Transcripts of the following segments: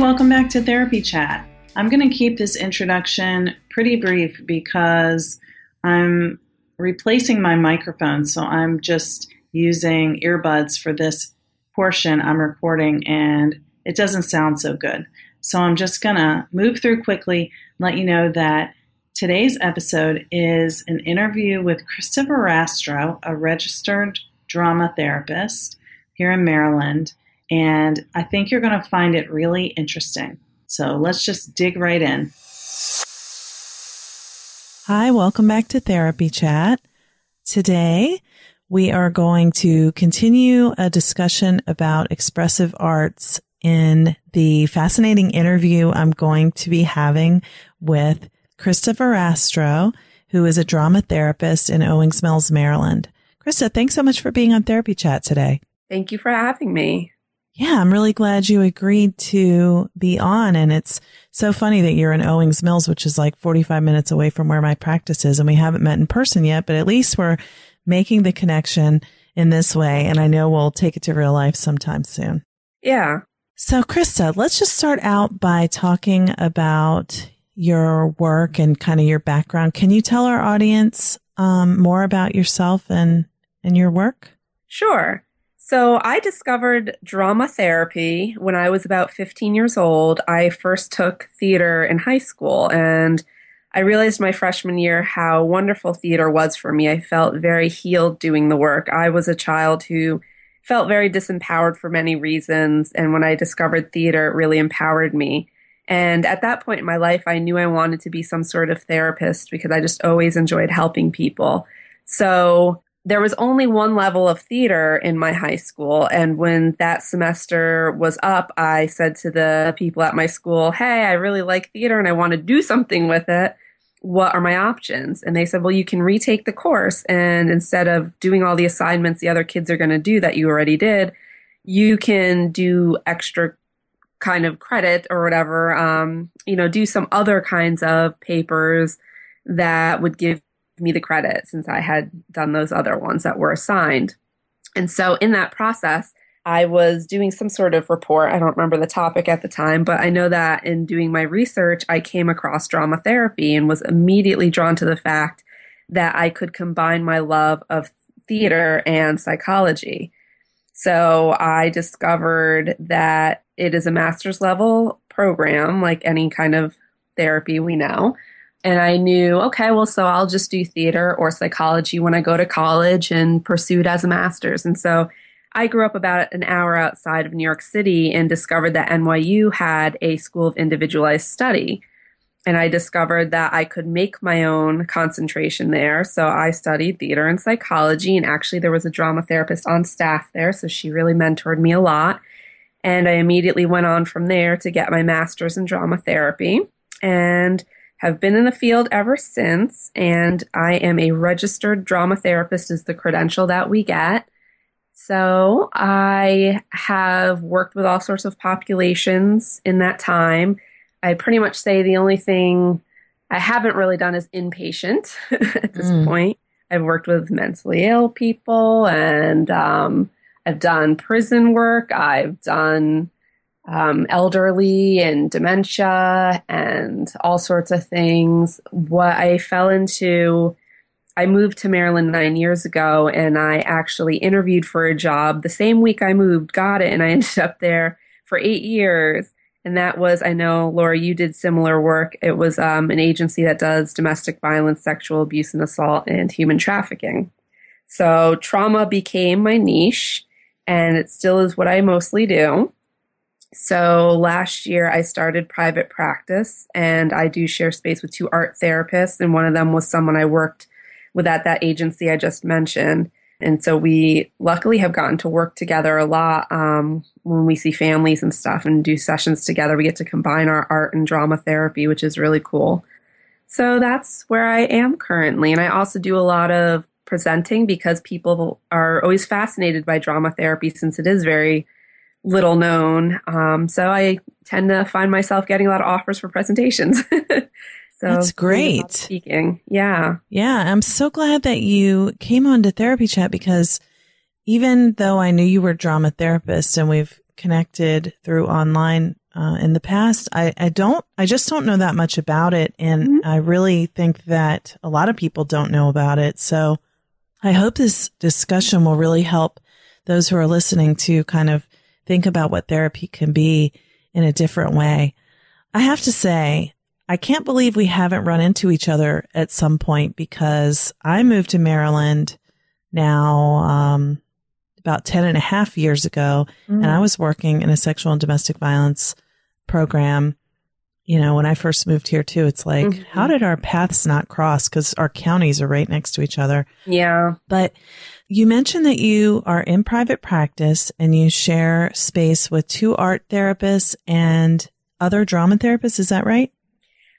Welcome back to Therapy Chat. I'm going to keep this introduction pretty brief because I'm replacing my microphone, so I'm just using earbuds for this portion I'm recording, and it doesn't sound so good. So I'm just going to move through quickly, let you know that today's episode is an interview with Krista Verrastro, a registered drama therapist here in Maryland and I think you're going to find it really interesting. So let's just dig right in. Hi, welcome back to Therapy Chat. Today, we are going to continue a discussion about expressive arts in the fascinating interview I'm going to be having with Krista Verrastro, who is a drama therapist in Owings Mills, Maryland. Krista, thanks so much for being on Therapy Chat today. Thank you for having me. Yeah, I'm really glad you agreed to be on. And it's so funny that you're in Owings Mills, which is like 45 minutes away from where my practice is. And we haven't met in person yet, but at least we're making the connection in this way. And I know we'll take it to real life sometime soon. Yeah. So, Krista, let's just start out by talking about your work and kind of your background. Can you tell our audience um, more about yourself and, and your work? Sure. So I discovered drama therapy when I was about 15 years old. I first took theater in high school and I realized my freshman year how wonderful theater was for me. I felt very healed doing the work. I was a child who felt very disempowered for many reasons. And when I discovered theater, it really empowered me. And at that point in my life, I knew I wanted to be some sort of therapist because I just always enjoyed helping people. So there was only one level of theater in my high school. And when that semester was up, I said to the people at my school, Hey, I really like theater and I want to do something with it. What are my options? And they said, Well, you can retake the course. And instead of doing all the assignments the other kids are going to do that you already did, you can do extra kind of credit or whatever, um, you know, do some other kinds of papers that would give me the credit since I had done those other ones that were assigned. And so in that process, I was doing some sort of report. I don't remember the topic at the time, but I know that in doing my research, I came across drama therapy and was immediately drawn to the fact that I could combine my love of theater and psychology. So I discovered that it is a master's level program, like any kind of therapy we know. And I knew, okay, well, so I'll just do theater or psychology when I go to college and pursue it as a master's. And so I grew up about an hour outside of New York City and discovered that NYU had a school of individualized study. And I discovered that I could make my own concentration there. So I studied theater and psychology. And actually, there was a drama therapist on staff there. So she really mentored me a lot. And I immediately went on from there to get my master's in drama therapy. And have been in the field ever since, and I am a registered drama therapist, is the credential that we get. So I have worked with all sorts of populations in that time. I pretty much say the only thing I haven't really done is inpatient at this mm. point. I've worked with mentally ill people and um, I've done prison work. I've done um, elderly and dementia and all sorts of things. What I fell into, I moved to Maryland nine years ago and I actually interviewed for a job the same week I moved, got it, and I ended up there for eight years. And that was, I know, Laura, you did similar work. It was um, an agency that does domestic violence, sexual abuse and assault, and human trafficking. So trauma became my niche, and it still is what I mostly do. So last year I started private practice and I do share space with two art therapists and one of them was someone I worked with at that agency I just mentioned. And so we luckily have gotten to work together a lot um, when we see families and stuff and do sessions together. We get to combine our art and drama therapy, which is really cool. So that's where I am currently. And I also do a lot of presenting because people are always fascinated by drama therapy since it is very little known. Um, so I tend to find myself getting a lot of offers for presentations. So That's great. Speaking. Yeah. Yeah. I'm so glad that you came on to therapy chat because even though I knew you were a drama therapist and we've connected through online uh, in the past, I, I don't, I just don't know that much about it. And mm-hmm. I really think that a lot of people don't know about it. So I hope this discussion will really help those who are listening to kind of think about what therapy can be in a different way. I have to say, I can't believe we haven't run into each other at some point because I moved to Maryland now, um, about 10 and a half years ago. Mm. And I was working in a sexual and domestic violence program. You know, when I first moved here too, it's like, mm-hmm. how did our paths not cross? Cause our counties are right next to each other. Yeah. But you mentioned that you are in private practice and you share space with two art therapists and other drama therapists. Is that right?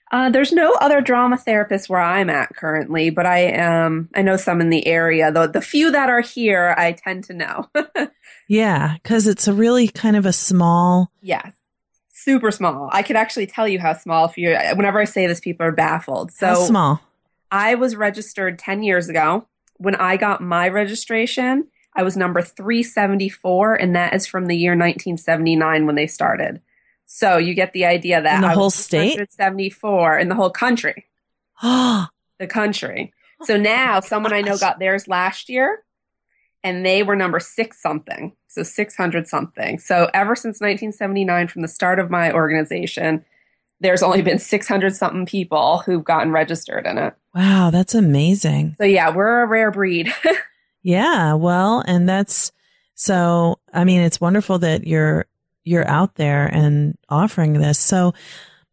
Uh, there's no other drama therapists where I'm at currently, but I am. I know some in the area. Though the few that are here, I tend to know. yeah, because it's a really kind of a small. Yes, super small. I could actually tell you how small. If you, whenever I say this, people are baffled. So how small. I was registered ten years ago. When I got my registration, I was number 374, and that is from the year 1979 when they started. So you get the idea that in the I whole state, 74 in the whole country. the country. So now someone I know got theirs last year, and they were number six something, so 600 something. So ever since 1979, from the start of my organization, there's only been 600 something people who've gotten registered in it. Wow, that's amazing. So yeah, we're a rare breed. yeah, well, and that's so. I mean, it's wonderful that you're you're out there and offering this. So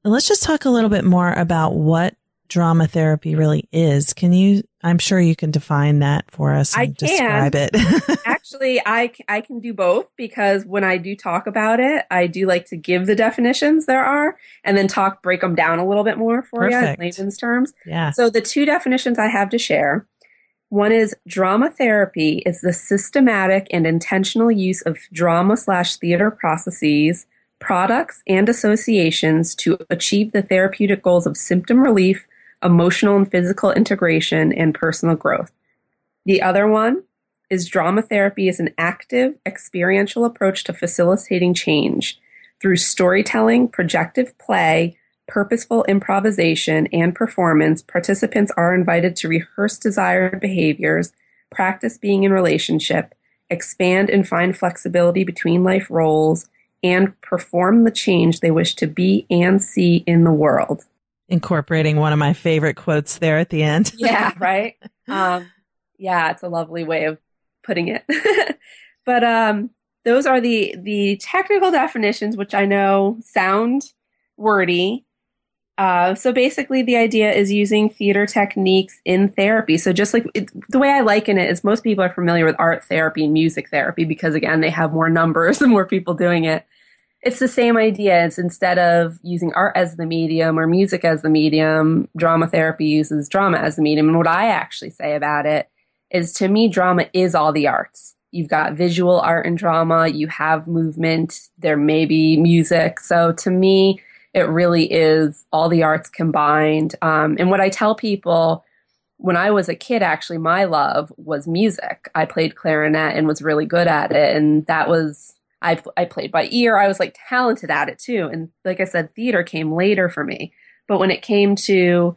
let's just talk a little bit more about what drama therapy really is. Can you, I'm sure you can define that for us and I describe it. Actually, I, I can do both because when I do talk about it, I do like to give the definitions there are and then talk, break them down a little bit more for Perfect. you in layman's terms. Yeah. So the two definitions I have to share one is drama therapy is the systematic and intentional use of drama slash theater processes, products, and associations to achieve the therapeutic goals of symptom relief, emotional and physical integration, and personal growth. The other one is drama therapy is an active, experiential approach to facilitating change through storytelling, projective play, purposeful improvisation, and performance, participants are invited to rehearse desired behaviors, practice being in relationship, expand and find flexibility between life roles, and perform the change they wish to be and see in the world. Incorporating one of my favorite quotes there at the end. yeah, right. Um, yeah, it's a lovely way of putting it. but um, those are the the technical definitions, which I know sound wordy, uh, so basically, the idea is using theater techniques in therapy. So just like it, the way I liken it is, most people are familiar with art therapy and music therapy because again, they have more numbers and more people doing it. It's the same idea. It's instead of using art as the medium or music as the medium, drama therapy uses drama as the medium. And what I actually say about it is, to me, drama is all the arts. You've got visual art and drama. You have movement. There may be music. So to me it really is all the arts combined. Um, and what I tell people when I was a kid, actually, my love was music. I played clarinet and was really good at it. And that was, I, I played by ear. I was like talented at it too. And like I said, theater came later for me. But when it came to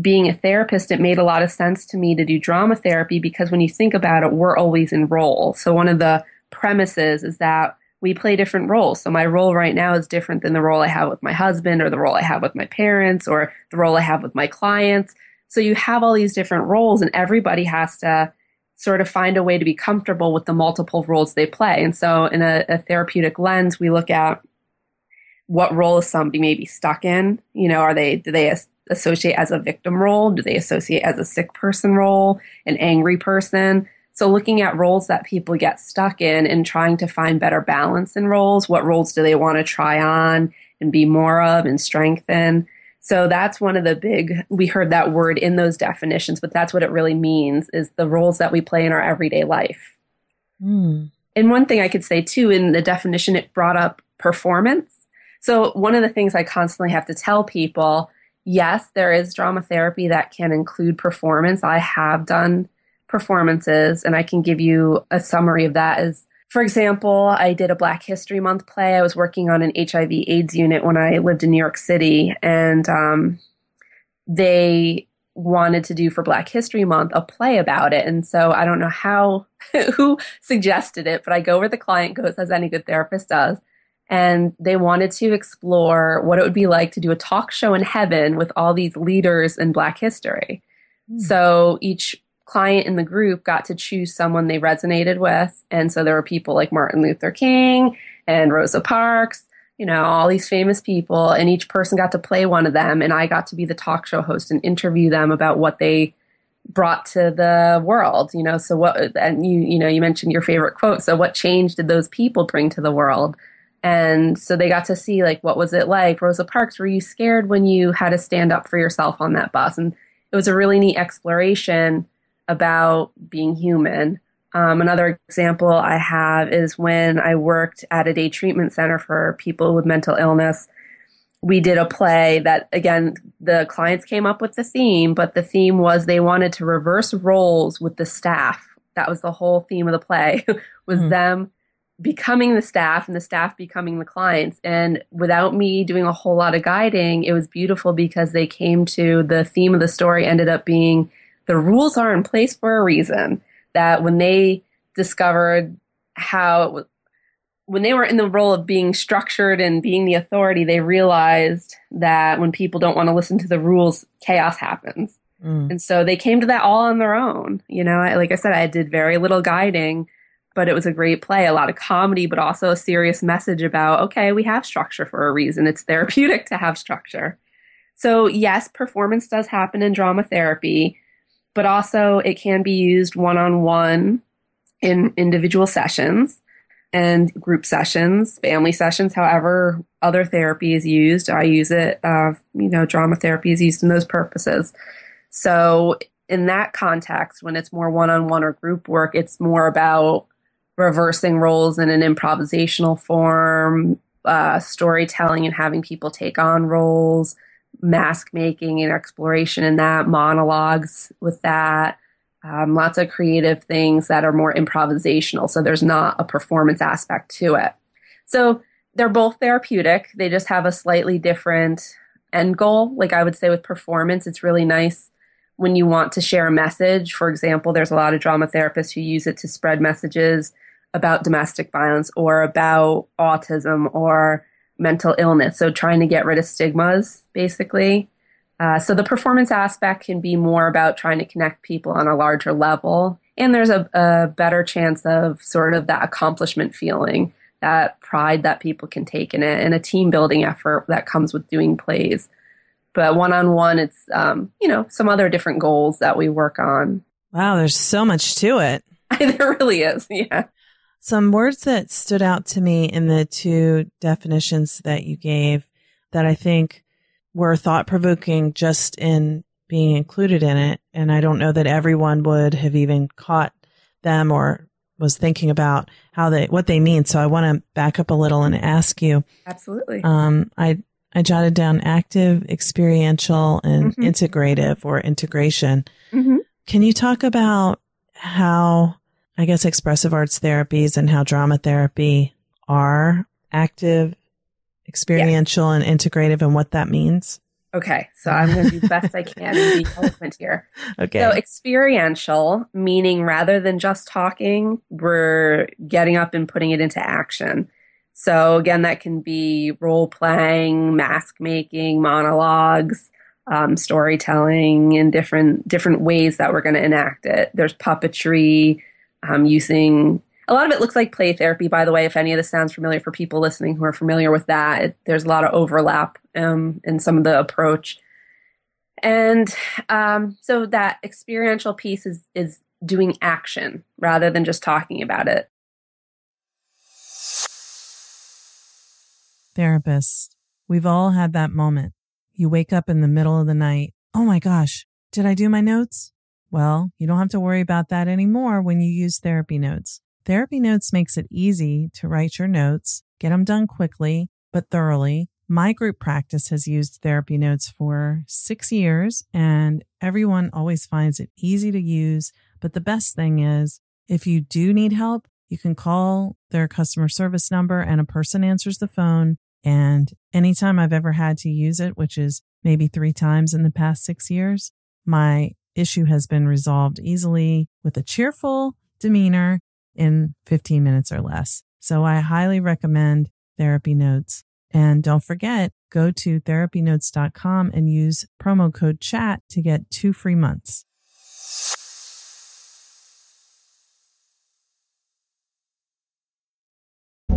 being a therapist, it made a lot of sense to me to do drama therapy because when you think about it, we're always in role. So one of the premises is that we play different roles. So my role right now is different than the role I have with my husband or the role I have with my parents or the role I have with my clients. So you have all these different roles and everybody has to sort of find a way to be comfortable with the multiple roles they play. And so in a, a therapeutic lens, we look at what role is somebody maybe stuck in? You know, are they, do they associate as a victim role? Do they associate as a sick person role, an angry person? So, looking at roles that people get stuck in and trying to find better balance in roles. What roles do they want to try on and be more of and strengthen? So, that's one of the big, we heard that word in those definitions, but that's what it really means is the roles that we play in our everyday life. Mm. And one thing I could say too, in the definition, it brought up performance. So, one of the things I constantly have to tell people yes, there is drama therapy that can include performance. I have done performances, and I can give you a summary of that. Is for example, I did a Black History Month play. I was working on an HIV/AIDS unit when I lived in New York City, and um, they wanted to do for Black History Month a play about it. And so I don't know how who suggested it, but I go where the client goes, as any good therapist does. And they wanted to explore what it would be like to do a talk show in heaven with all these leaders in Black history. Mm. So each client in the group got to choose someone they resonated with. And so there were people like Martin Luther King and Rosa Parks, you know, all these famous people, and each person got to play one of them. And I got to be the talk show host and interview them about what they brought to the world, you know. So what, and you, you know, you mentioned your favorite quote. So what change did those people bring to the world? And so they got to see like what was it like? Rosa Parks, were you scared when you had to stand up for yourself on that bus? And it was a really neat exploration about being human. Um, another example I have is when I worked at a day treatment center for people with mental illness. We did a play that, again, the clients came up with the theme, but the theme was they wanted to reverse roles with the staff. That was the whole theme of the play, was mm. them becoming the staff and the staff becoming the clients. And without me doing a whole lot of guiding, it was beautiful because they came to the theme of the story ended up being the rules are in place for a reason. That when they discovered how when they were in the role of being structured and being the authority, they realized that when people don't want to listen to the rules, chaos happens. Mm. And so they came to that all on their own. You know, I, like I said, I did very little guiding, but it was a great play, a lot of comedy, but also a serious message about, okay, we have structure for a reason. It's therapeutic to have structure. So, yes, performance does happen in drama therapy but also it can be used one on one in individual sessions and group sessions, family sessions, however other therapy is used. I use it, uh, you know, drama therapy is used in those purposes. So, in that context, when it's more one on one or group work, it's more about reversing roles in an improvisational form, uh, storytelling and having people take on roles, mask making and exploration in that, monologues with that, um, lots of creative things that are more improvisational. So there's not a performance aspect to it. So they're both therapeutic. They just have a slightly different end goal. Like I would say with performance, it's really nice when you want to share a message. For example, there's a lot of drama therapists who use it to spread messages about domestic violence or about autism or mental illness. So trying to get rid of stigmas, basically. Uh, so the performance aspect can be more about trying to connect people on a larger level. And there's a, a better chance of sort of that accomplishment feeling, that pride that people can take in it, and a team building effort that comes with doing plays. But one on one, it's, um, you know, some other different goals that we work on. Wow, there's so much to it. there really is. Yeah. Some words that stood out to me in the two definitions that you gave that I think were thought provoking just in being included in it. And I don't know that everyone would have even caught them or was thinking about how they, what they mean. So I want to back up a little and ask you. Absolutely. Um, I, I jotted down active, experiential, and mm-hmm. integrative or integration. Mm-hmm. Can you talk about how I guess, expressive arts therapies and how drama therapy are active, experiential, and integrative and what that means? Okay, so I'm going to do best I can and be eloquent here. Okay. So, experiential, meaning rather than just talking, we're getting up and putting it into action. So, again, that can be role playing, mask making, monologues, um, storytelling, and different different ways that we're going to enact it. There's puppetry, um, using a lot of it looks like play therapy, by the way. If any of this sounds familiar for people listening who are familiar with that, it, there's a lot of overlap um, in some of the approach. And um, so that experiential piece is is doing action rather than just talking about it. Therapist, we've all had that moment. You wake up in the middle of the night. Oh my gosh, did I do my notes? Well, you don't have to worry about that anymore when you use therapy notes. Therapy notes makes it easy to write your notes, get them done quickly, but thoroughly. My group practice has used therapy notes for six years and everyone always finds it easy to use. But the best thing is if you do need help, you can call their customer service number and a person answers the phone. And anytime I've ever had to use it, which is maybe three times in the past six years, my issue has been resolved easily with a cheerful demeanor in 15 minutes or less. So I highly recommend therapy notes. And don't forget, go to therapynotes.com and use promo code chat to get two free months.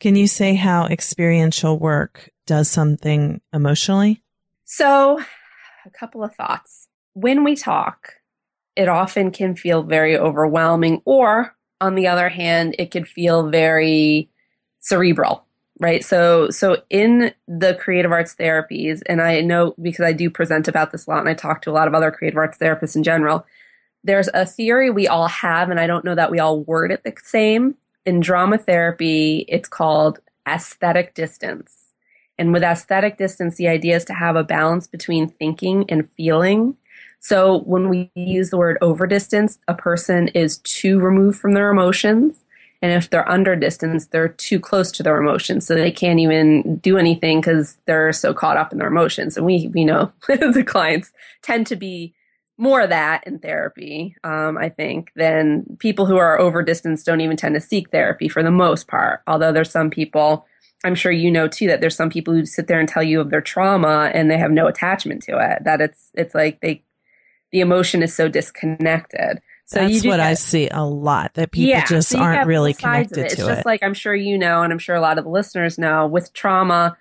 Can you say how experiential work does something emotionally? So, a couple of thoughts. When we talk, it often can feel very overwhelming, or on the other hand, it could feel very cerebral, right? So, so in the creative arts therapies, and I know because I do present about this a lot, and I talk to a lot of other creative arts therapists in general. There's a theory we all have, and I don't know that we all word it the same, in drama therapy, it's called aesthetic distance. And with aesthetic distance, the idea is to have a balance between thinking and feeling. So when we use the word over distance, a person is too removed from their emotions. And if they're under distance, they're too close to their emotions. So they can't even do anything because they're so caught up in their emotions. And we, we know the clients tend to be more of that in therapy, um, I think, than people who are over distance don't even tend to seek therapy for the most part. Although there's some people, I'm sure you know too, that there's some people who sit there and tell you of their trauma and they have no attachment to it. That it's it's like they the emotion is so disconnected. So that's what get, I see a lot that people yeah, just so aren't really connected it. to it's it. It's just like I'm sure you know, and I'm sure a lot of the listeners know. With trauma,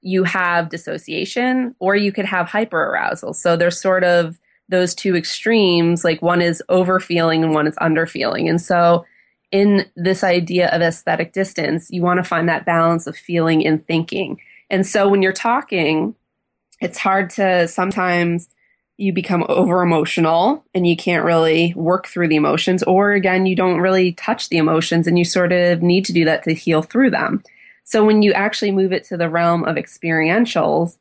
you have dissociation, or you could have hyperarousal. So there's sort of those two extremes, like one is over feeling and one is under feeling. And so, in this idea of aesthetic distance, you want to find that balance of feeling and thinking. And so, when you're talking, it's hard to sometimes you become over emotional and you can't really work through the emotions, or again, you don't really touch the emotions and you sort of need to do that to heal through them. So, when you actually move it to the realm of experientials,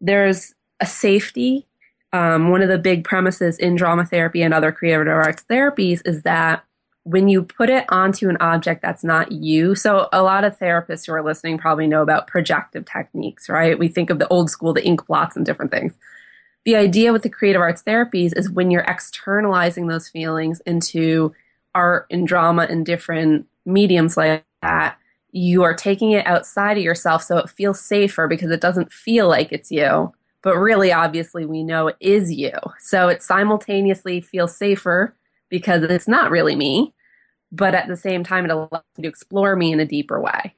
there's a safety um, one of the big premises in drama therapy and other creative arts therapies is that when you put it onto an object that's not you, so a lot of therapists who are listening probably know about projective techniques, right? We think of the old school, the ink blots and different things. The idea with the creative arts therapies is when you're externalizing those feelings into art and drama and different mediums like that, you are taking it outside of yourself so it feels safer because it doesn't feel like it's you but really obviously we know it is you. So it simultaneously feels safer because it's not really me, but at the same time it allows you to explore me in a deeper way.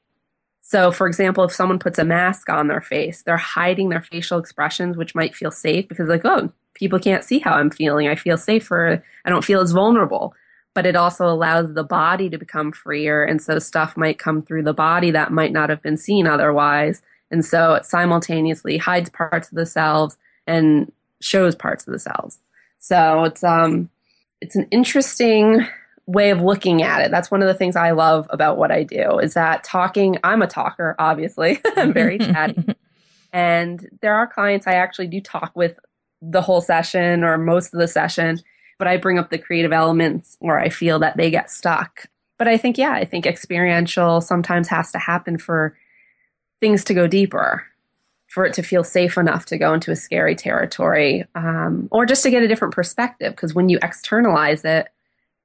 So, for example, if someone puts a mask on their face, they're hiding their facial expressions, which might feel safe because, like, oh, people can't see how I'm feeling. I feel safer. I don't feel as vulnerable. But it also allows the body to become freer. And so stuff might come through the body that might not have been seen otherwise. And so it simultaneously hides parts of the cells and shows parts of the cells. So it's um it's an interesting way of looking at it. That's one of the things I love about what I do is that talking, I'm a talker, obviously. I'm very chatty. and there are clients I actually do talk with the whole session or most of the session, but I bring up the creative elements where I feel that they get stuck. But I think, yeah, I think experiential sometimes has to happen for things to go deeper for it to feel safe enough to go into a scary territory um, or just to get a different perspective. Because when you externalize it,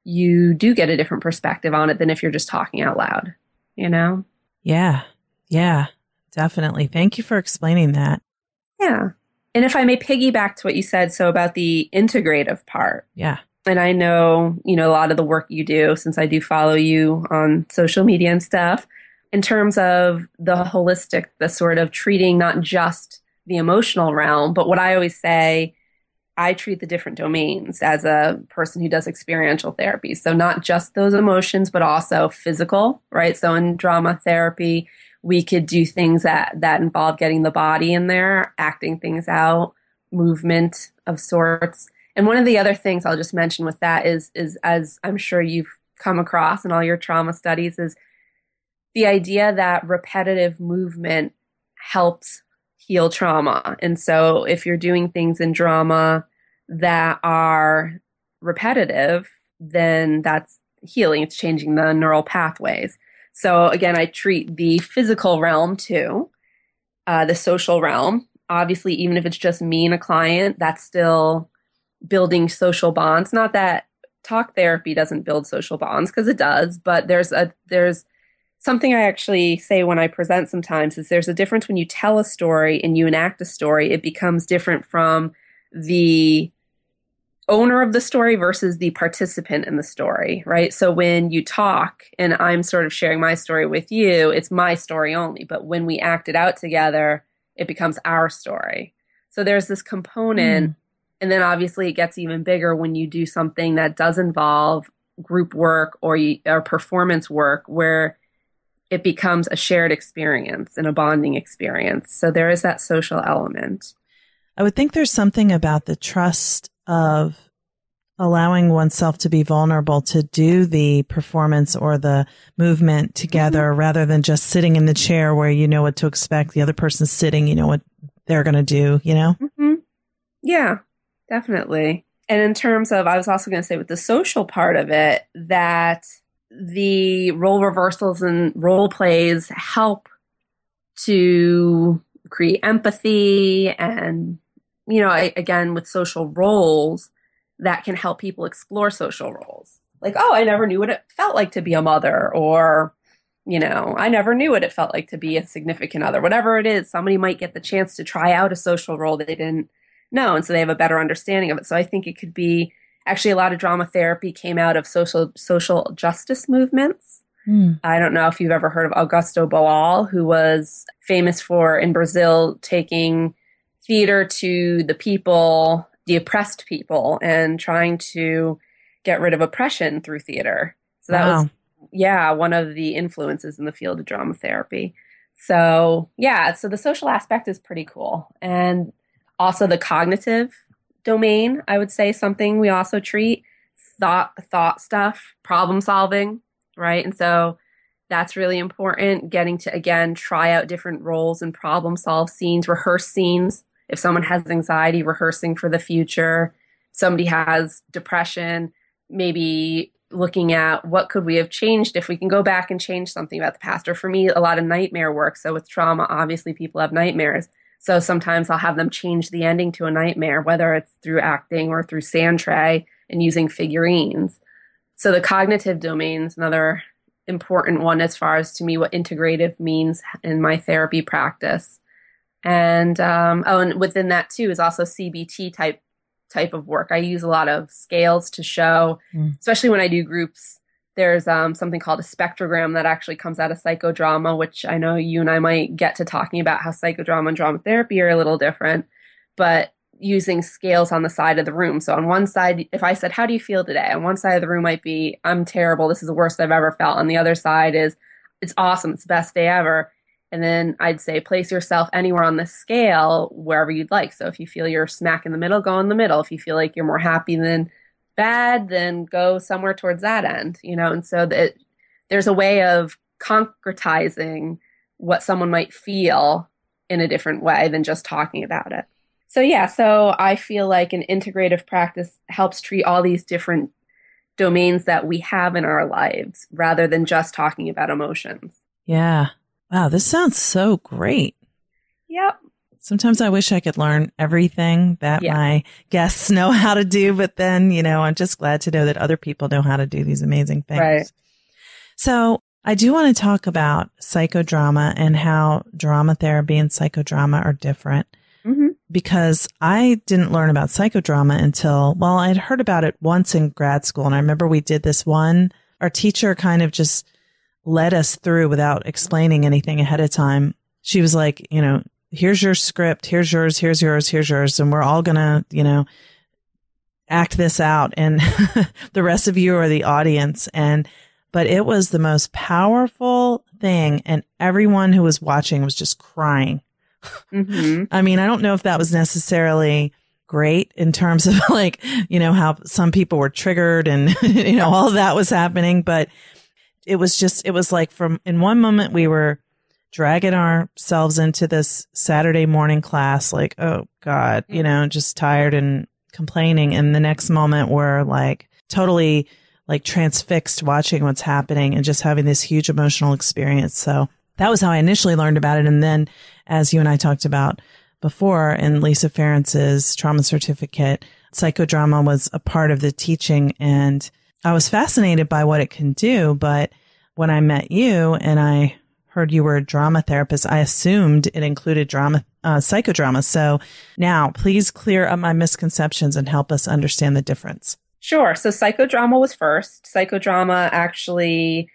you do get a different perspective on it than if you're just talking out loud, you know? Yeah. Yeah, definitely. Thank you for explaining that. Yeah. And if I may piggyback to what you said, so about the integrative part. Yeah. And I know, you know, a lot of the work you do since I do follow you on social media and stuff in terms of the holistic, the sort of treating not just the emotional realm, but what I always say, I treat the different domains as a person who does experiential therapy. So not just those emotions, but also physical, right? So in drama therapy, we could do things that, that involve getting the body in there, acting things out, movement of sorts. And one of the other things I'll just mention with that is, is as I'm sure you've come across in all your trauma studies is the idea that repetitive movement helps heal trauma. And so if you're doing things in drama that are repetitive, then that's healing. It's changing the neural pathways. So again, I treat the physical realm too, uh, the social realm. Obviously, even if it's just me and a client, that's still building social bonds. Not that talk therapy doesn't build social bonds because it does, but there's a there's something I actually say when I present sometimes is there's a difference when you tell a story and you enact a story. It becomes different from the owner of the story versus the participant in the story, right? So when you talk and I'm sort of sharing my story with you, it's my story only. But when we act it out together, it becomes our story. So there's this component. Mm. And then obviously it gets even bigger when you do something that does involve group work or, or performance work where it becomes a shared experience and a bonding experience. So there is that social element. I would think there's something about the trust of allowing oneself to be vulnerable to do the performance or the movement together mm-hmm. rather than just sitting in the chair where you know what to expect. The other person's sitting, you know what they're going to do, you know? Mm-hmm. Yeah, definitely. And in terms of, I was also going to say with the social part of it, that the role reversals and role plays help to create empathy and you know I, again with social roles that can help people explore social roles. Like oh i never knew what it felt like to be a mother or you know i never knew what it felt like to be a significant other. Whatever it is somebody might get the chance to try out a social role they didn't know and so they have a better understanding of it. So i think it could be actually a lot of drama therapy came out of social social justice movements. Mm. I don't know if you've ever heard of Augusto Boal, who was famous for in Brazil taking theater to the people, the oppressed people, and trying to get rid of oppression through theater. So that wow. was, yeah, one of the influences in the field of drama therapy. So, yeah, so the social aspect is pretty cool. And also the cognitive domain, I would say something we also treat thought thought stuff, problem solving, right? And so that's really important getting to again try out different roles and problem solve scenes, rehearse scenes. If someone has anxiety, rehearsing for the future. Somebody has depression, maybe looking at what could we have changed if we can go back and change something about the past or for me a lot of nightmare work so with trauma obviously people have nightmares so sometimes I'll have them change the ending to a nightmare, whether it's through acting or through sand tray and using figurines. So the cognitive domain's another important one as far as to me what integrative means in my therapy practice. And um, oh, and within that too is also CBT type type of work. I use a lot of scales to show, mm. especially when I do groups there's um, something called a spectrogram that actually comes out of psychodrama, which I know you and I might get to talking about how psychodrama and drama therapy are a little different, but using scales on the side of the room. So on one side, if I said, How do you feel today? On one side of the room might be, I'm terrible. This is the worst I've ever felt. On the other side is, It's awesome. It's the best day ever. And then I'd say, Place yourself anywhere on the scale, wherever you'd like. So if you feel you're smack in the middle, go in the middle. If you feel like you're more happy than bad, then go somewhere towards that end, you know? And so that there's a way of concretizing what someone might feel in a different way than just talking about it. So, yeah, so I feel like an integrative practice helps treat all these different domains that we have in our lives rather than just talking about emotions. Yeah. Wow, this sounds so great. Yep. Sometimes I wish I could learn everything that Yeah. my guests know how to do, but then, you know, I'm just glad to know that other people know how to do these amazing things. Right. So I do want to talk about psychodrama and how drama therapy and psychodrama are different hmm because I didn't learn about psychodrama until, well, I'd heard about it once in grad school. And I remember we did this one, our teacher kind of just led us through without explaining anything ahead of time. She was like, you know, here's your script, here's yours, here's yours, here's yours. And we're all going to, you know, act this out. And the rest of you are the audience. And, but it was the most powerful thing. And everyone who was watching was just crying. hmm I mean, I don't know if that was necessarily great in terms of like, you know, how some people were triggered and, you know, all that was happening, but it was just, it was like from in one moment we were dragging ourselves into this Saturday morning class, like, oh God, you mm-hmm. know, just tired and complaining. And the next moment we're like totally like transfixed watching what's happening and just having this huge emotional experience. So that was how I initially learned about it. And then as you and I talked about before in Lisa Ferentz's trauma certificate, psychodrama was a part of the teaching and I was fascinated by what it can do. But when I met you and I heard you were a drama therapist, I assumed it included drama, uh, psychodrama. So now please clear up my misconceptions and help us understand the difference. Sure. So psychodrama was first. Psychodrama actually,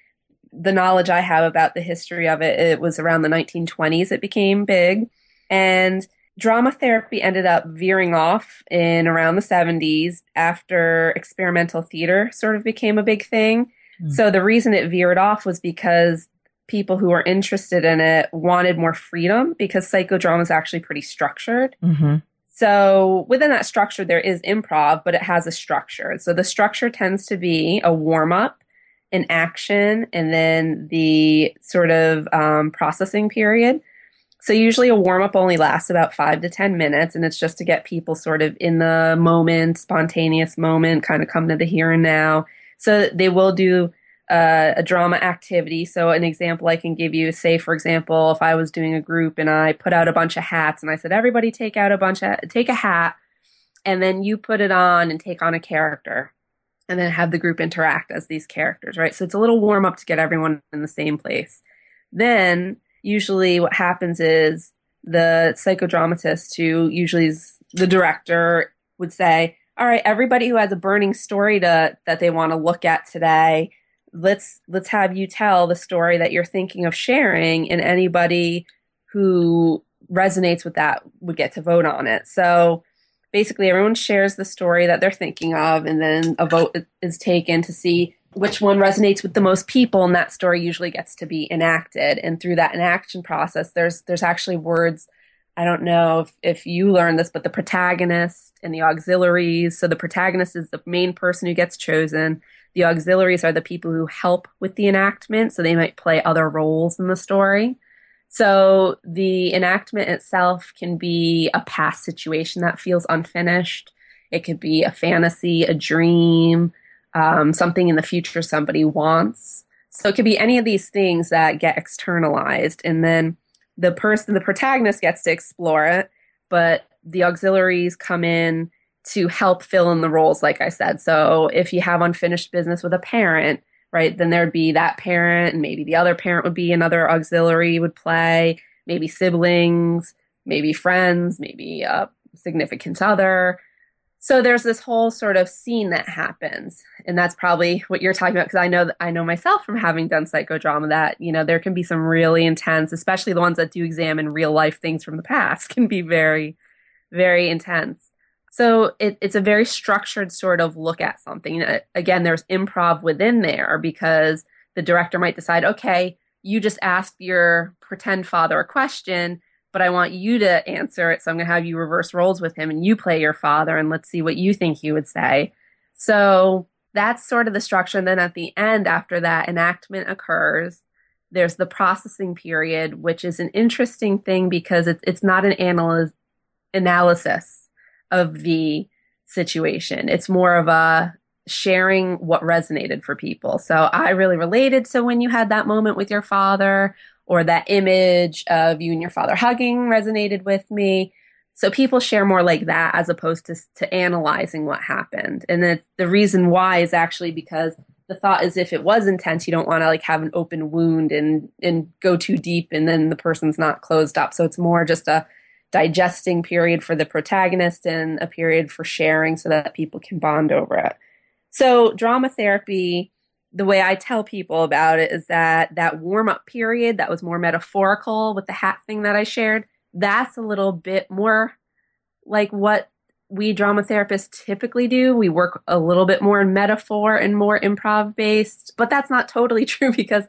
the knowledge I have about the history of it, it was around the 1920s it became big. And drama therapy ended up veering off in around the 70s after experimental theater sort of became a big thing. Mm. So the reason it veered off was because people who are interested in it wanted more freedom because psychodrama is actually pretty structured. Mm-hmm. So within that structure, there is improv, but it has a structure. So the structure tends to be a warm up, an action, and then the sort of um, processing period. So usually a warm up only lasts about five to 10 minutes, and it's just to get people sort of in the moment, spontaneous moment, kind of come to the here and now. So they will do uh, a drama activity. So, an example I can give you say, for example, if I was doing a group and I put out a bunch of hats and I said, everybody take out a bunch of, take a hat, and then you put it on and take on a character, and then have the group interact as these characters, right? So, it's a little warm up to get everyone in the same place. Then, usually, what happens is the psychodramatist, who usually is the director, would say, all right, everybody who has a burning story to, that they want to look at today, let's let's have you tell the story that you're thinking of sharing and anybody who resonates with that would get to vote on it. So basically everyone shares the story that they're thinking of and then a vote is taken to see which one resonates with the most people and that story usually gets to be enacted. And through that enaction process there's there's actually words i don't know if, if you learned this but the protagonist and the auxiliaries so the protagonist is the main person who gets chosen the auxiliaries are the people who help with the enactment, so they might play other roles in the story. So the enactment itself can be a past situation that feels unfinished. It could be a fantasy, a dream, um, something in the future somebody wants. So it could be any of these things that get externalized, and then the person, the protagonist, gets to explore it, but the auxiliaries come in to help fill in the roles, like I said. So if you have unfinished business with a parent, right, then there'd be that parent, and maybe the other parent would be another auxiliary would play, maybe siblings, maybe friends, maybe a significant other. So there's this whole sort of scene that happens, and that's probably what you're talking about because I know I know myself from having done psychodrama that you know there can be some really intense, especially the ones that do examine real life things from the past, can be very, very intense. So it, it's a very structured sort of look at something. Uh, Again, there's improv within there because the director might decide, okay, you just asked your pretend father a question, but I want you to answer it. So I'm going to have you reverse roles with him and you play your father and let's see what you think he would say. So that's sort of the structure. And then at the end, after that enactment occurs, there's the processing period, which is an interesting thing because it's, it's not an analysis analysis of the situation. It's more of a sharing what resonated for people. So I really related So when you had that moment with your father, or that image of you and your father hugging resonated with me. So people share more like that as opposed to, to analyzing what happened. And the, the reason why is actually because the thought is if it was intense, you don't want to like have an open wound and, and go too deep and then the person's not closed up. So it's more just a digesting period for the protagonist and a period for sharing so that people can bond over it. So drama therapy the way I tell people about it is that that warm up period that was more metaphorical with the hat thing that I shared, that's a little bit more like what we drama therapists typically do. We work a little bit more in metaphor and more improv based, but that's not totally true because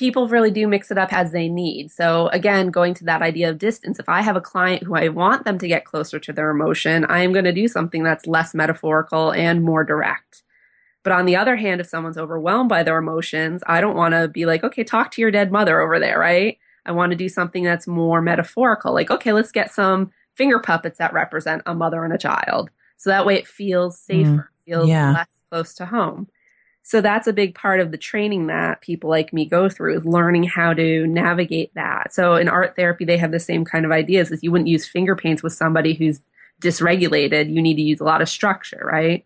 people really do mix it up as they need. So again, going to that idea of distance, if I have a client who I want them to get closer to their emotion, I am going to do something that's less metaphorical and more direct. But on the other hand, if someone's overwhelmed by their emotions, I don't want to be like, okay, talk to your dead mother over there, right? I want to do something that's more metaphorical. Like, okay, let's get some finger puppets that represent a mother and a child. So that way it feels safer, mm, feels yeah. less close to home. So that's a big part of the training that people like me go through is learning how to navigate that. So in art therapy, they have the same kind of ideas as you wouldn't use finger paints with somebody who's dysregulated. You need to use a lot of structure, right?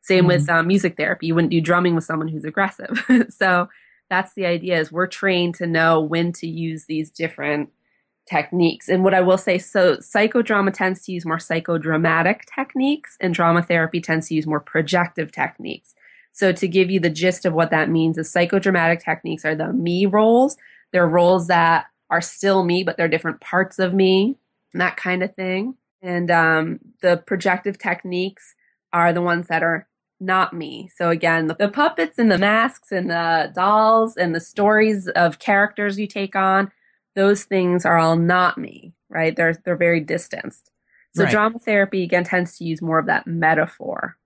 Same mm-hmm. with um, music therapy. You wouldn't do drumming with someone who's aggressive. so that's the idea is we're trained to know when to use these different techniques. And what I will say, so psychodrama tends to use more psychodramatic techniques and drama therapy tends to use more projective techniques. So to give you the gist of what that means the psychodramatic techniques are the me roles. They're roles that are still me, but they're different parts of me and that kind of thing. And um, the projective techniques are the ones that are not me. So again, the, the, puppets and the masks and the dolls and the stories of characters you take on, those things are all not me, right? They're they're very distanced. So right. drama therapy again tends to use more of that metaphor.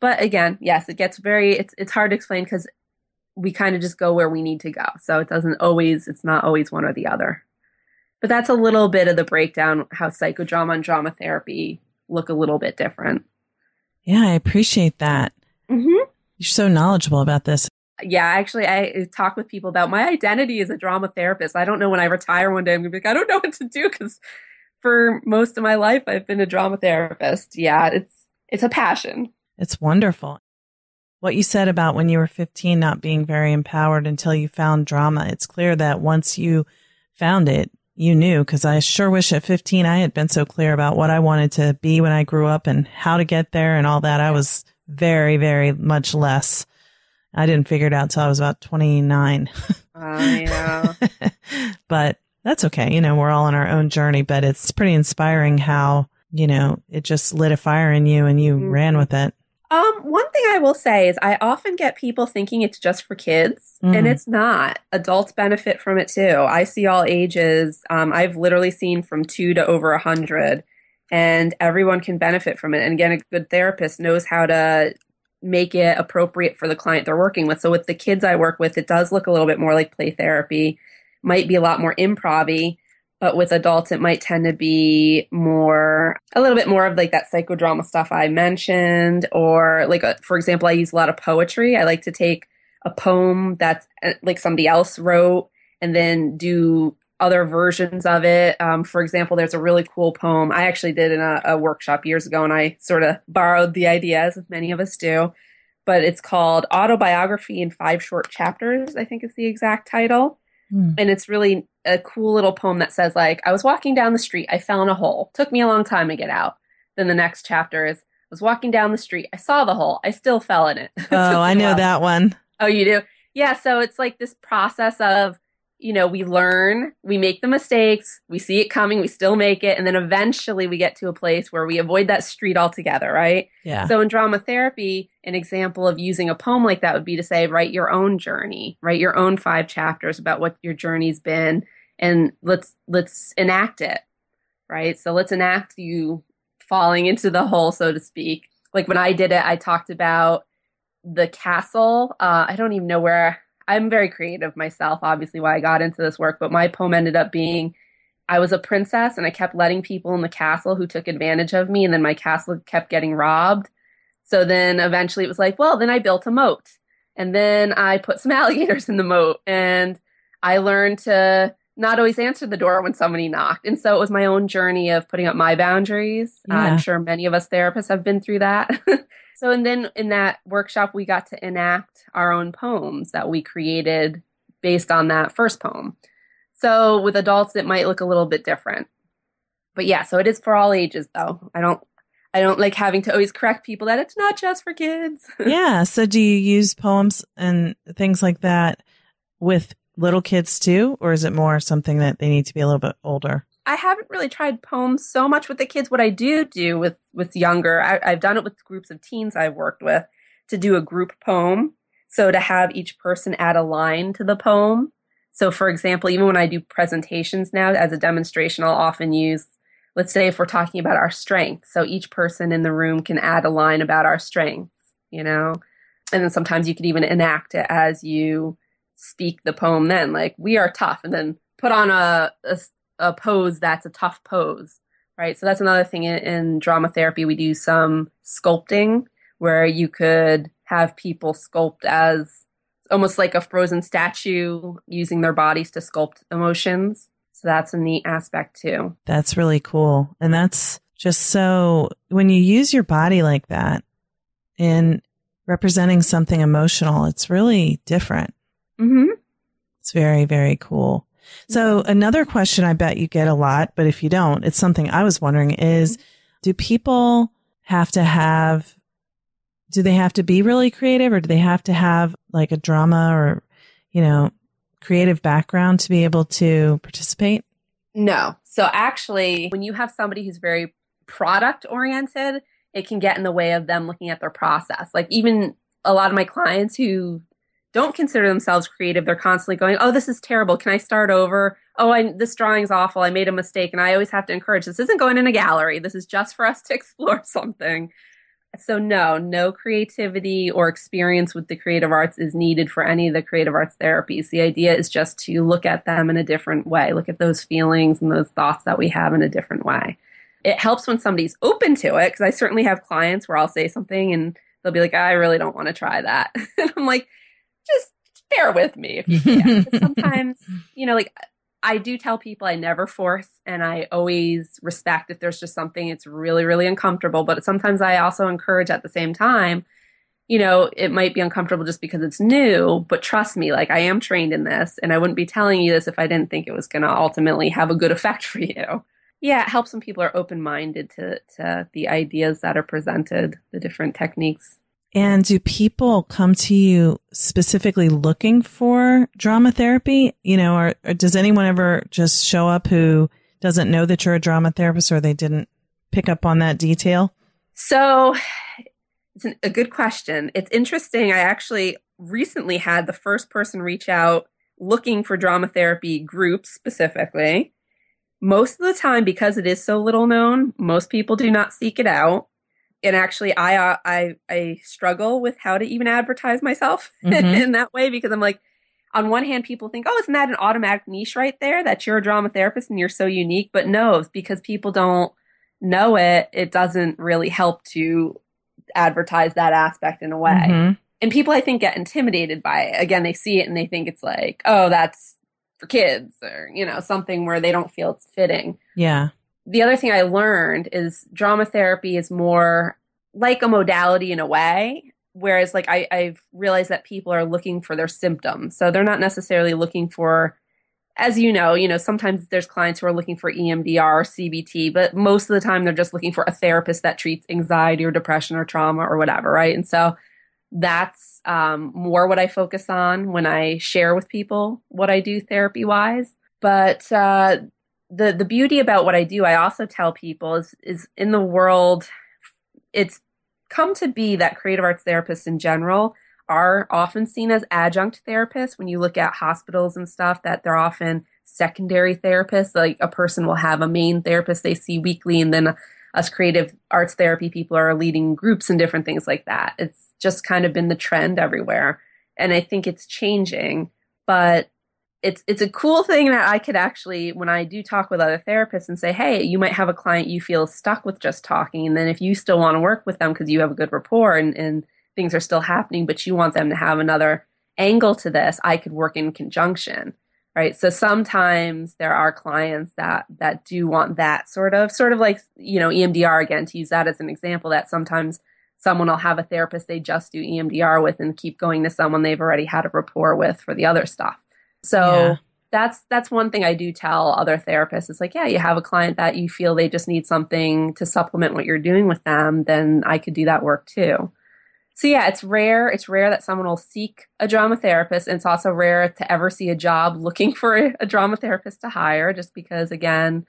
But again, yes, it gets very it's it's hard to explain because we kind of just go where we need to go. So it doesn't always it's not always one or the other. But that's a little bit of the breakdown how psychodrama and drama therapy look a little bit different. Yeah, I appreciate that. Mm-hmm. You're so knowledgeable about this. Yeah, actually, I talk with people about my identity as a drama therapist. I don't know when I retire one day, I'm going to be like, I don't know what to do because for most of my life, I've been a drama therapist. Yeah, it's, it's a passion. It's wonderful. What you said about when you were 15 not being very empowered until you found drama, it's clear that once you found it, you knew because I sure wish at 15 I had been so clear about what I wanted to be when I grew up and how to get there and all that. I was very, very much less. I didn't figure it out until I was about 29. I know. but that's okay. You know, we're all on our own journey, but it's pretty inspiring how, you know, it just lit a fire in you and you mm-hmm. ran with it. Um, one thing I will say is I often get people thinking it's just for kids, mm. and it's not. Adults benefit from it too. I see all ages. Um, I've literally seen from two to over a hundred, and everyone can benefit from it. And again, a good therapist knows how to make it appropriate for the client they're working with. So with the kids I work with, it does look a little bit more like play therapy. Might be a lot more improv but with adults it might tend to be more a little bit more of like that psychodrama stuff i mentioned or like a, uh, for example i use a lot of poetry. I like to take a poem that's uh, like somebody else wrote and then do other versions of it. Um, for example there's a really cool poem. I actually did in a, a workshop years ago and i sort of borrowed the ideas as many of us do but it's called autobiography in five short chapters i think is the exact title Mm. And it's really a cool little poem that says, like, I was walking down the street, I fell in a hole. Took me a long time to get out. Then the next chapter is, I was walking down the street, I saw the hole, I still fell in it. Oh, I know that one. Oh, you do? Yeah. So it's like this process of you know, we learn, we make the mistakes, we see it coming, we still make it, and then eventually we get to a place where we avoid that street altogether, right? Yeah. So in drama therapy, an example of using a poem like that would be to say, write your own journey, write your own five chapters about what your journey's been, and let's let's enact it, right? So let's enact you falling into the hole, so to speak. Like when I did it, I talked about the castle. Uh, I don't even know where I'm very creative myself, obviously, why I got into this work, but my poem ended up being I was a princess and I kept letting people in the castle who took advantage of me, and then my castle kept getting robbed. So then eventually it was like, well, then I built a moat. And then I put some alligators in the moat. And I learned to not always answer the door when somebody knocked. And so it was my own journey of putting up my boundaries. Uh, yeah. I'm sure many of us therapists have been through that. so, and then in that workshop, we got to enact our own poems that we created based on that first poem. So with adults, it might look a little bit different. But yeah, so it is for all ages though. I don't I don't like having to always correct people that it's not just for kids. yeah. So do you use poems and things like that with little kids too? Or is it more something that they need to be a little bit older? I haven't really tried poems so much with the kids. What I do do with with younger, I, I've done it with groups of teens I've worked with to do a group poem. So to have each person add a line to the poem. So for example, even when I do presentations now as a demonstration, I'll often use, let's say if we're talking about our strengths. So each person in the room can add a line about our strengths, you know? And then sometimes you could even enact it as you speak the poem then like we are tough and then put on a, a, a pose that's a tough pose right? So that's another thing in, in drama therapy we do some sculpting where you could have people sculpt as almost like a frozen statue using their bodies to sculpt emotions. So that's a neat aspect too. That's really cool. And that's just so when you use your body like that in representing something emotional it's really different Mm-hmm. It's very, very cool. So another question I bet you get a lot, but if you don't, it's something I was wondering is, do people have to have, do they have to be really creative or do they have to have like a drama or, you know, creative background to be able to participate? No. So actually, when you have somebody who's very product oriented, it can get in the way of them looking at their process. Like even a lot of my clients who don't consider themselves creative. They're constantly going, "Oh, this is terrible. Can I start over? Oh, I, this drawing's awful. I made a mistake." And I always have to encourage, "This isn't going in a gallery. This is just for us to explore something." So no, no creativity or experience with the creative arts is needed for any of the creative arts therapies. The idea is just to look at them in a different way, look at those feelings and those thoughts that we have in a different way. It helps when somebody's open to it because I certainly have clients where I'll say something and they'll be like, "I really don't want to try that." and I'm like, just bear with me if you can. sometimes, you know, like I do tell people I never force and I always respect if there's just something it's really, really uncomfortable. But sometimes I also encourage at the same time, you know, it might be uncomfortable just because it's new, but trust me, like I am trained in this and I wouldn't be telling you this if I didn't think it was going to ultimately have a good effect for you. Yeah, it helps when people are open minded to, to the ideas that are presented, the different techniques. And do people come to you specifically looking for drama therapy? You know, or, or, does anyone ever just show up who doesn't know that you're a drama therapist or they didn't pick up on that detail? So it's an, a good question. It's interesting. I actually recently had the first person reach out looking for drama therapy groups specifically. Most of the time, because it is so little known, most people do not seek it out and actually I uh, I I struggle with how to even advertise myself mm-hmm. in that way because I'm like on one hand people think oh isn't that an automatic niche right there that you're a drama therapist and you're so unique? But no because people don't know it it doesn't really help to advertise that aspect in a way. Mm-hmm. and people I think get intimidated by it. Again they see it and they think it's like oh that's for kids or you know something where they don't feel it's fitting. Yeah the other thing I learned is drama therapy is more like a modality in a way. Whereas, like, I, I've realized that people are looking for their symptoms. So they're not necessarily looking for, as you know, you know, sometimes there's clients who are looking for EMDR or CBT, but most of the time they're just looking for a therapist that treats anxiety or depression or trauma or whatever, right? And so that's um, more what I focus on when I share with people what I do therapy wise. But uh, the the beauty about what I do, I also tell people is is in the world, it's come to be that creative arts therapists in general are often seen as adjunct therapists. When you look at hospitals and stuff, that they're often secondary therapists. Like a person will have a main therapist they see weekly, and then us creative arts therapy people are leading groups and different things like that. It's just kind of been the trend everywhere, and I think it's changing. But it's it's a cool thing that I could actually when I do talk with other therapists and say, "Hey, you might have a client you feel stuck with just talking and then if you still want to work with them because you have a good rapport and and things are still happening, but you want them to have another angle to this, I could work in conjunction." right so sometimes there are clients that that do want that sort of sort of like you know emdr again to use that as an example that sometimes someone will have a therapist they just do emdr with and keep going to someone they've already had a rapport with for the other stuff so yeah. that's that's one thing i do tell other therapists it's like yeah you have a client that you feel they just need something to supplement what you're doing with them then i could do that work too so yeah, it's rare. It's rare that someone will seek a drama therapist, and it's also rare to ever see a job looking for a, a drama therapist to hire, just because again,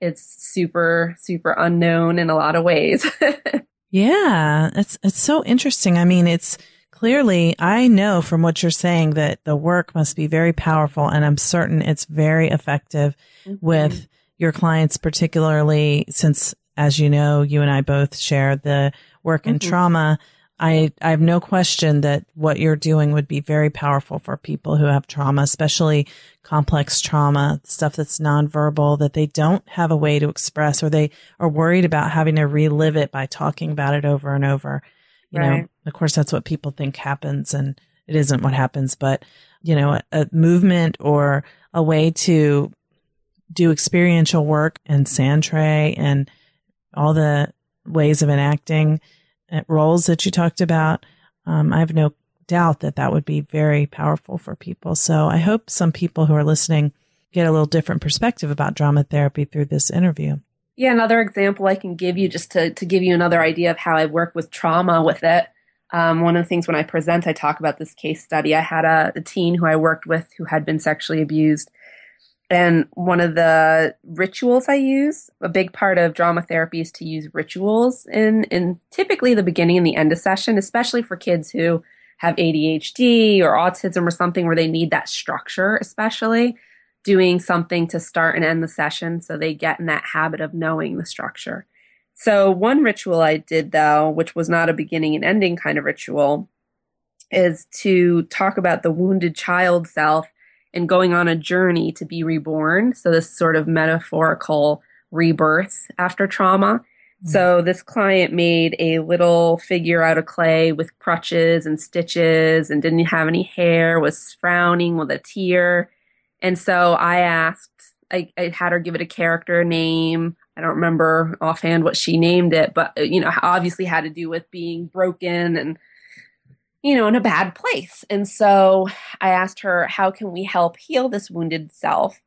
it's super super unknown in a lot of ways. yeah, it's it's so interesting. I mean, it's clearly I know from what you're saying that the work must be very powerful, and I'm certain it's very effective mm-hmm. with your clients, particularly since, as you know, you and I both share the work in mm-hmm. trauma I, I have no question that what you're doing would be very powerful for people who have trauma, especially complex trauma, stuff that's nonverbal that they don't have a way to express or they are worried about having to relive it by talking about it over and over. You right. know, of course, that's what people think happens and it isn't what happens, but you know, a, a movement or a way to do experiential work and sand tray and all the ways of enacting roles that you talked about, um, I have no doubt that that would be very powerful for people. So I hope some people who are listening get a little different perspective about drama therapy through this interview. Yeah, another example I can give you just to, to give you another idea of how I work with trauma with it. Um, one of the things when I present, I talk about this case study. I had a, a teen who I worked with who had been sexually abused and one of the rituals I use, a big part of drama therapy is to use rituals in, in typically the beginning and the end of session, especially for kids who have ADHD or autism or something where they need that structure, especially doing something to start and end the session so they get in that habit of knowing the structure. So, one ritual I did though, which was not a beginning and ending kind of ritual, is to talk about the wounded child self and going on a journey to be reborn. So, this sort of metaphorical rebirth after trauma. Mm-hmm. So, this client made a little figure out of clay with crutches and stitches and didn't have any hair, was frowning with a tear. And so I asked, I, I had her give it a character name. I don't remember offhand what she named it, but you know, obviously had to do with being broken and you know, in a bad place. And so I asked her, how can we help heal this wounded self?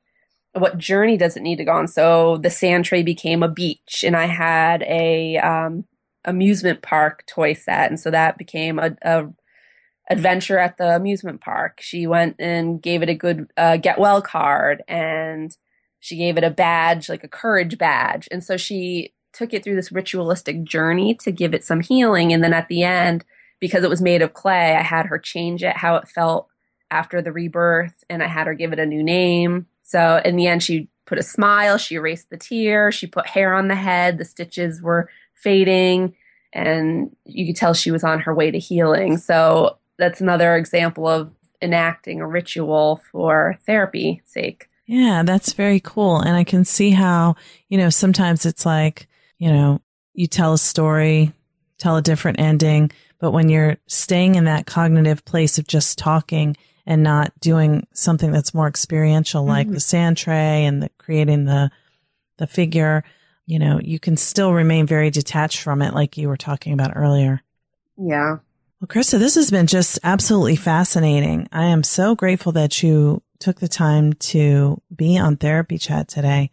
What journey does it need to go on? So the sand tray became a beach, and I had a um, amusement park toy set, and so that became a, a adventure at the amusement park. She went and gave it a good uh, get well card, and she gave it a badge, like a courage badge, and so she took it through this ritualistic journey to give it some healing, and then at the end because it was made of clay, I had her change it how it felt after the rebirth and I had her give it a new name. So in the end, she put a smile, she erased the tear, she put hair on the head, the stitches were fading, and you could tell she was on her way to healing. So that's another example of enacting a ritual for therapy sake. Yeah, that's very cool. And I can see how, you know, sometimes it's like, you know, you tell a story, tell a different ending, but when you're staying in that cognitive place of just talking and not doing something that's more experiential, like mm-hmm. the sand tray and the creating the, the figure, you know, you can still remain very detached from it, like you were talking about earlier. Yeah. Well, Krista, this has been just absolutely fascinating. I am so grateful that you took the time to be on Therapy Chat today.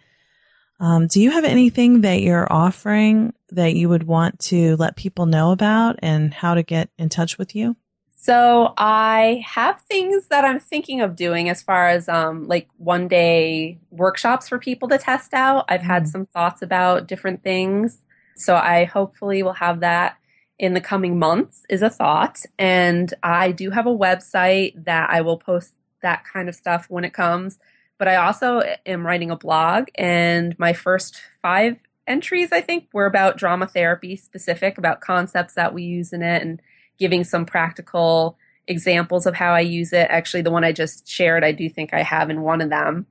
Um, do you have anything that you're offering that you would want to let people know about and how to get in touch with you? So I have things that I'm thinking of doing as far as um, like one day workshops for people to test out. I've had mm-hmm. some thoughts about different things. So I hopefully will have that in the coming months is a thought. And I do have a website that I will post that kind of stuff when it comes. But I also am writing a blog, and my first five entries, I think, were about drama therapy specific, about concepts that we use in it, and giving some practical examples of how I use it. Actually, the one I just shared, I do think I have in one of them.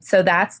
So that's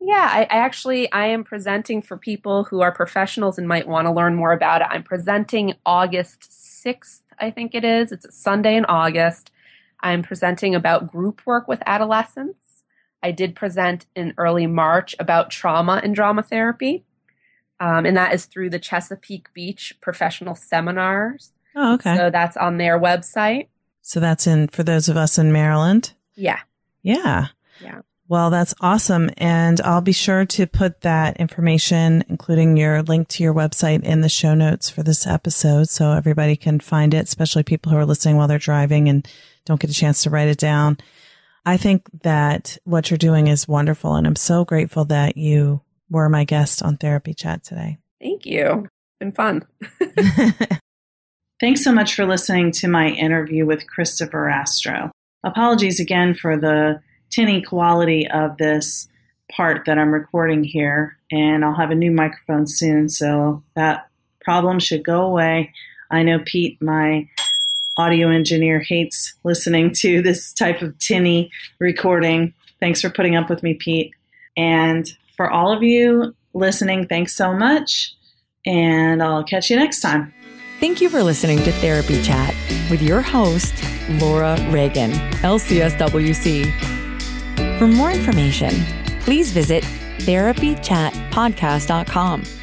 yeah, I, I, actually I am presenting for people who are professionals and might want to learn more about it. I'm presenting August 6th, I think it is. It's a Sunday in August. I'm presenting about group work with adolescents. I did present in early March about trauma and drama therapy. Um, and that is through the Chesapeake Beach Professional Seminars. Oh, okay. So that's on their website. So that's in for those of us in Maryland. Yeah. Yeah. Yeah. Well, that's awesome. And I'll be sure to put that information, including your link to your website in the show notes for this episode so everybody can find it, especially people who are listening while they're driving and don't get a chance to write it down. I think that what you're doing is wonderful. And I'm so grateful that you were my guest on Therapy Chat today. Thank you. Been fun. Thanks so much for listening to my interview with Krista Verrastro. Apologies again for the tinny quality of this part that I'm recording here, and I'll have a new microphone soon, so that problem should go away. I know Pete, my audio engineer, hates listening to this type of tinny recording. Thanks for putting up with me, Pete. And for all of you listening, thanks so much, and I'll catch you next time. Thank you for listening to Therapy Chat with your host, Laura Reagan, LCSWC. For more information, please visit therapychatpodcast.com